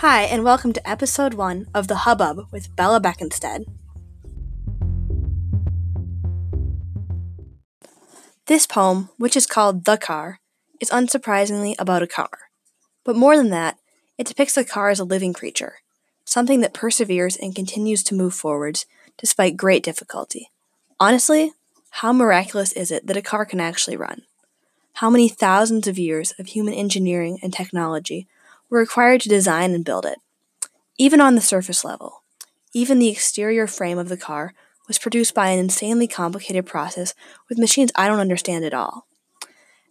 Hi, and welcome to episode one of The Hubbub with Bella Boeckenstedt. This poem, which is called The Car, is unsurprisingly about a car. But more than that, it depicts the car as a living creature, something that perseveres and continues to move forwards despite great difficulty. Honestly, how miraculous is it that a car can actually run? How many thousands of years of human engineering and technology were required to design and build it? Even on the surface level, even the exterior frame of the car was produced by an insanely complicated process with machines I don't understand at all.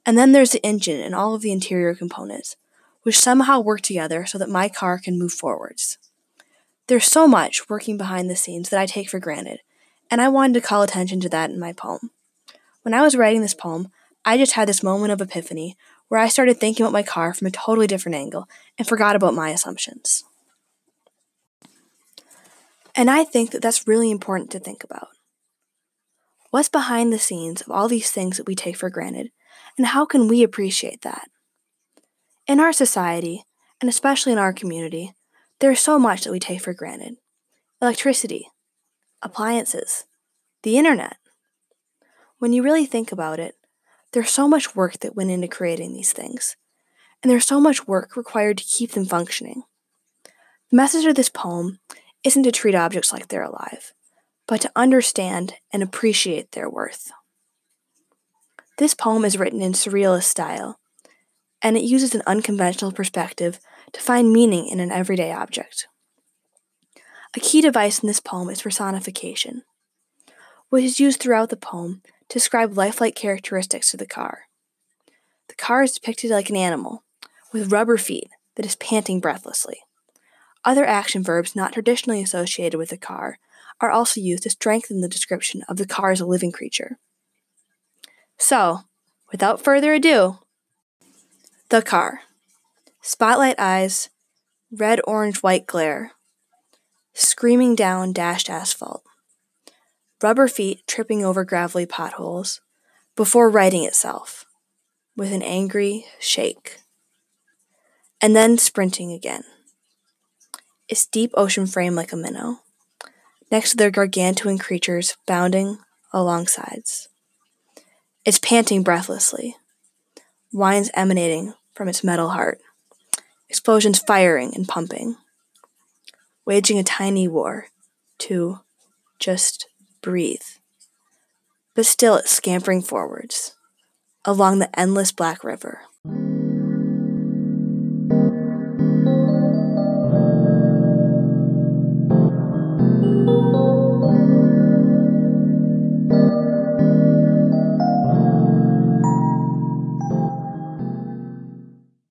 And then there's the engine and all of the interior components, which somehow work together so that my car can move forwards. There's so much working behind the scenes that I take for granted, and I wanted to call attention to that in my poem. When I was writing this poem, I just had this moment of epiphany where I started thinking about my car from a totally different angle and forgot about my assumptions. And I think that that's really important to think about. What's behind the scenes of all these things that we take for granted, and how can we appreciate that? In our society, and especially in our community, there is so much that we take for granted electricity, appliances, the internet. When you really think about it, there's so much work that went into creating these things, and there's so much work required to keep them functioning. The message of this poem isn't to treat objects like they're alive, but to understand and appreciate their worth. This poem is written in surrealist style, and it uses an unconventional perspective to find meaning in an everyday object. A key device in this poem is personification, which is used throughout the poem describe lifelike characteristics to the car. The car is depicted like an animal, with rubber feet that is panting breathlessly. Other action verbs not traditionally associated with the car are also used to strengthen the description of the car as a living creature. So, without further ado, the car. Spotlight eyes, red orange white glare, screaming down dashed asphalt rubber feet tripping over gravelly potholes, before righting itself with an angry shake, and then sprinting again. Its deep ocean frame like a minnow, next to their gargantuan creatures bounding along sides. It's panting breathlessly, whines emanating from its metal heart, explosions firing and pumping, waging a tiny war to just breathe. But still it's scampering forwards, along the endless black river.